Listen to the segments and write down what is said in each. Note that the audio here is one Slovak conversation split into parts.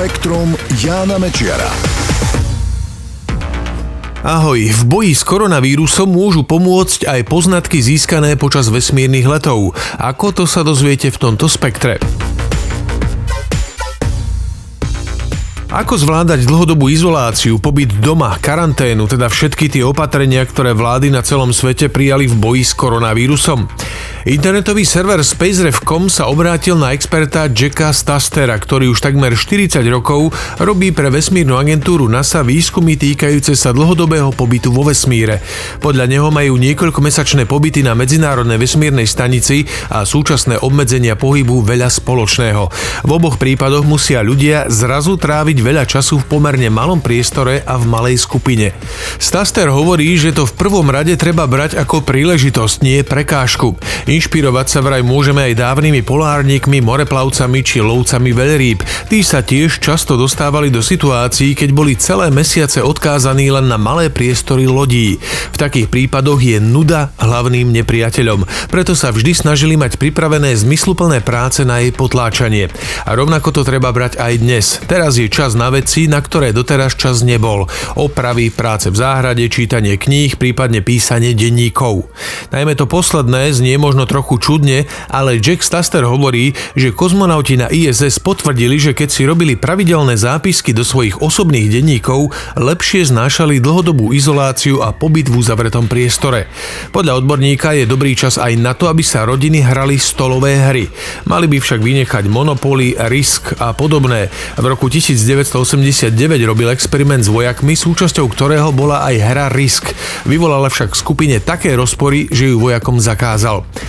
Spektrum Jána Mečiara. Ahoj, v boji s koronavírusom môžu pomôcť aj poznatky získané počas vesmírnych letov. Ako to sa dozviete v tomto spektre? Ako zvládať dlhodobú izoláciu, pobyt doma, karanténu, teda všetky tie opatrenia, ktoré vlády na celom svete prijali v boji s koronavírusom? Internetový server SpaceRev.com sa obrátil na experta Jacka Stastera, ktorý už takmer 40 rokov robí pre vesmírnu agentúru NASA výskumy týkajúce sa dlhodobého pobytu vo vesmíre. Podľa neho majú niekoľkomesačné pobyty na Medzinárodnej vesmírnej stanici a súčasné obmedzenia pohybu veľa spoločného. V oboch prípadoch musia ľudia zrazu tráviť veľa času v pomerne malom priestore a v malej skupine. Staster hovorí, že to v prvom rade treba brať ako príležitosť, nie prekážku. Inšpirovať sa vraj môžeme aj dávnymi polárnikmi, moreplavcami či lovcami veľrýb. Tí sa tiež často dostávali do situácií, keď boli celé mesiace odkázaní len na malé priestory lodí. V takých prípadoch je nuda hlavným nepriateľom. Preto sa vždy snažili mať pripravené zmysluplné práce na jej potláčanie. A rovnako to treba brať aj dnes. Teraz je čas na veci, na ktoré doteraz čas nebol. Opravy, práce v záhrade, čítanie kníh, prípadne písanie denníkov. Najmä to posledné znie možno možno trochu čudne, ale Jack Staster hovorí, že kozmonauti na ISS potvrdili, že keď si robili pravidelné zápisky do svojich osobných denníkov, lepšie znášali dlhodobú izoláciu a pobyt v uzavretom priestore. Podľa odborníka je dobrý čas aj na to, aby sa rodiny hrali stolové hry. Mali by však vynechať Monopoly, Risk a podobné. V roku 1989 robil experiment s vojakmi, súčasťou ktorého bola aj hra Risk. Vyvolala však skupine také rozpory, že ju vojakom zakázal.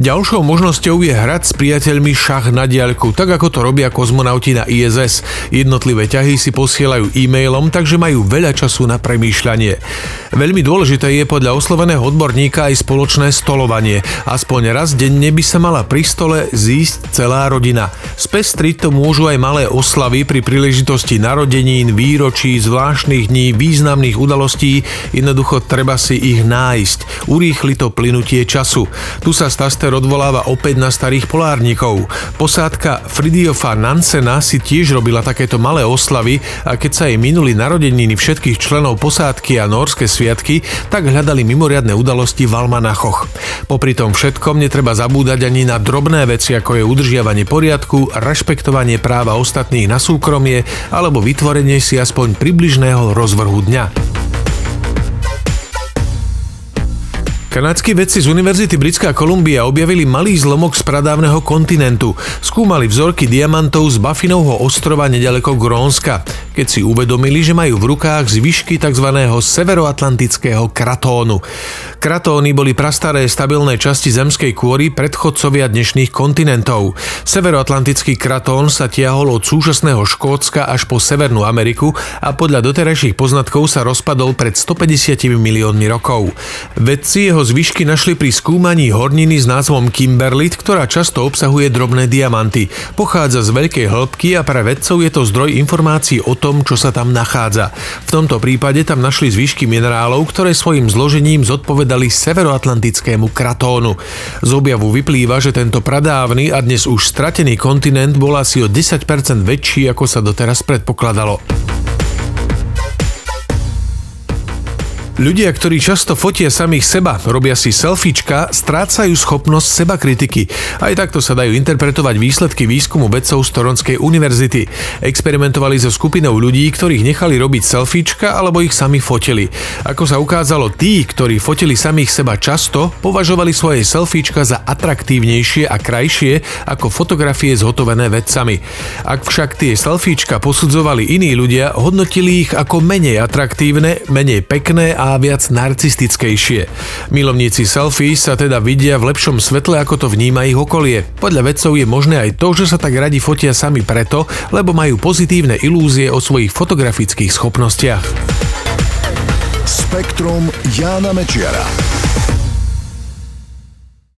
Ďalšou možnosťou je hrať s priateľmi šach na diaľku, tak ako to robia kozmonauti na ISS. Jednotlivé ťahy si posielajú e-mailom, takže majú veľa času na premýšľanie. Veľmi dôležité je podľa osloveného odborníka aj spoločné stolovanie. Aspoň raz denne by sa mala pri stole zísť celá rodina. Spestriť to môžu aj malé oslavy pri príležitosti narodenín, výročí, zvláštnych dní, významných udalostí, jednoducho treba si ich nájsť. Urýchli to plynutie času. Tu sa Staster odvoláva opäť na starých polárnikov. Posádka Fridiofa Nansena si tiež robila takéto malé oslavy a keď sa jej minuli narodeniny všetkých členov posádky a norské sviatky, tak hľadali mimoriadne udalosti v almanachoch. Popri tom všetkom netreba zabúdať ani na drobné veci, ako je udržiavanie poriadku, rešpektovanie práva ostatných na súkromie alebo vytvorenie si aspoň približného rozvrhu dňa. Kanadskí vedci z Univerzity Britská Kolumbia objavili malý zlomok z pradávneho kontinentu. Skúmali vzorky diamantov z Buffinovho ostrova nedaleko Grónska, keď si uvedomili, že majú v rukách zvyšky tzv. severoatlantického kratónu. Kratóny boli prastaré stabilné časti zemskej kôry predchodcovia dnešných kontinentov. Severoatlantický kratón sa tiahol od súčasného Škótska až po Severnú Ameriku a podľa doterajších poznatkov sa rozpadol pred 150 miliónmi rokov. Vedci jeho zvyšky našli pri skúmaní horniny s názvom Kimberlit, ktorá často obsahuje drobné diamanty. Pochádza z veľkej hĺbky a pre vedcov je to zdroj informácií o tom, čo sa tam nachádza. V tomto prípade tam našli zvyšky minerálov, ktoré svojim zložením zodpovedali severoatlantickému kratónu. Z objavu vyplýva, že tento pradávny a dnes už stratený kontinent bol asi o 10% väčší, ako sa doteraz predpokladalo. Ľudia, ktorí často fotia samých seba, robia si selfiečka, strácajú schopnosť seba kritiky. Aj takto sa dajú interpretovať výsledky výskumu vedcov z Toronskej univerzity. Experimentovali so skupinou ľudí, ktorých nechali robiť selfiečka alebo ich sami fotili. Ako sa ukázalo, tí, ktorí fotili samých seba často, považovali svoje selfiečka za atraktívnejšie a krajšie ako fotografie zhotovené vedcami. Ak však tie selfiečka posudzovali iní ľudia, hodnotili ich ako menej atraktívne, menej pekné viac narcistickejšie. Milovníci selfie sa teda vidia v lepšom svetle, ako to vníma ich okolie. Podľa vedcov je možné aj to, že sa tak radi fotia sami preto, lebo majú pozitívne ilúzie o svojich fotografických schopnostiach. Spektrum Jána Mečiara.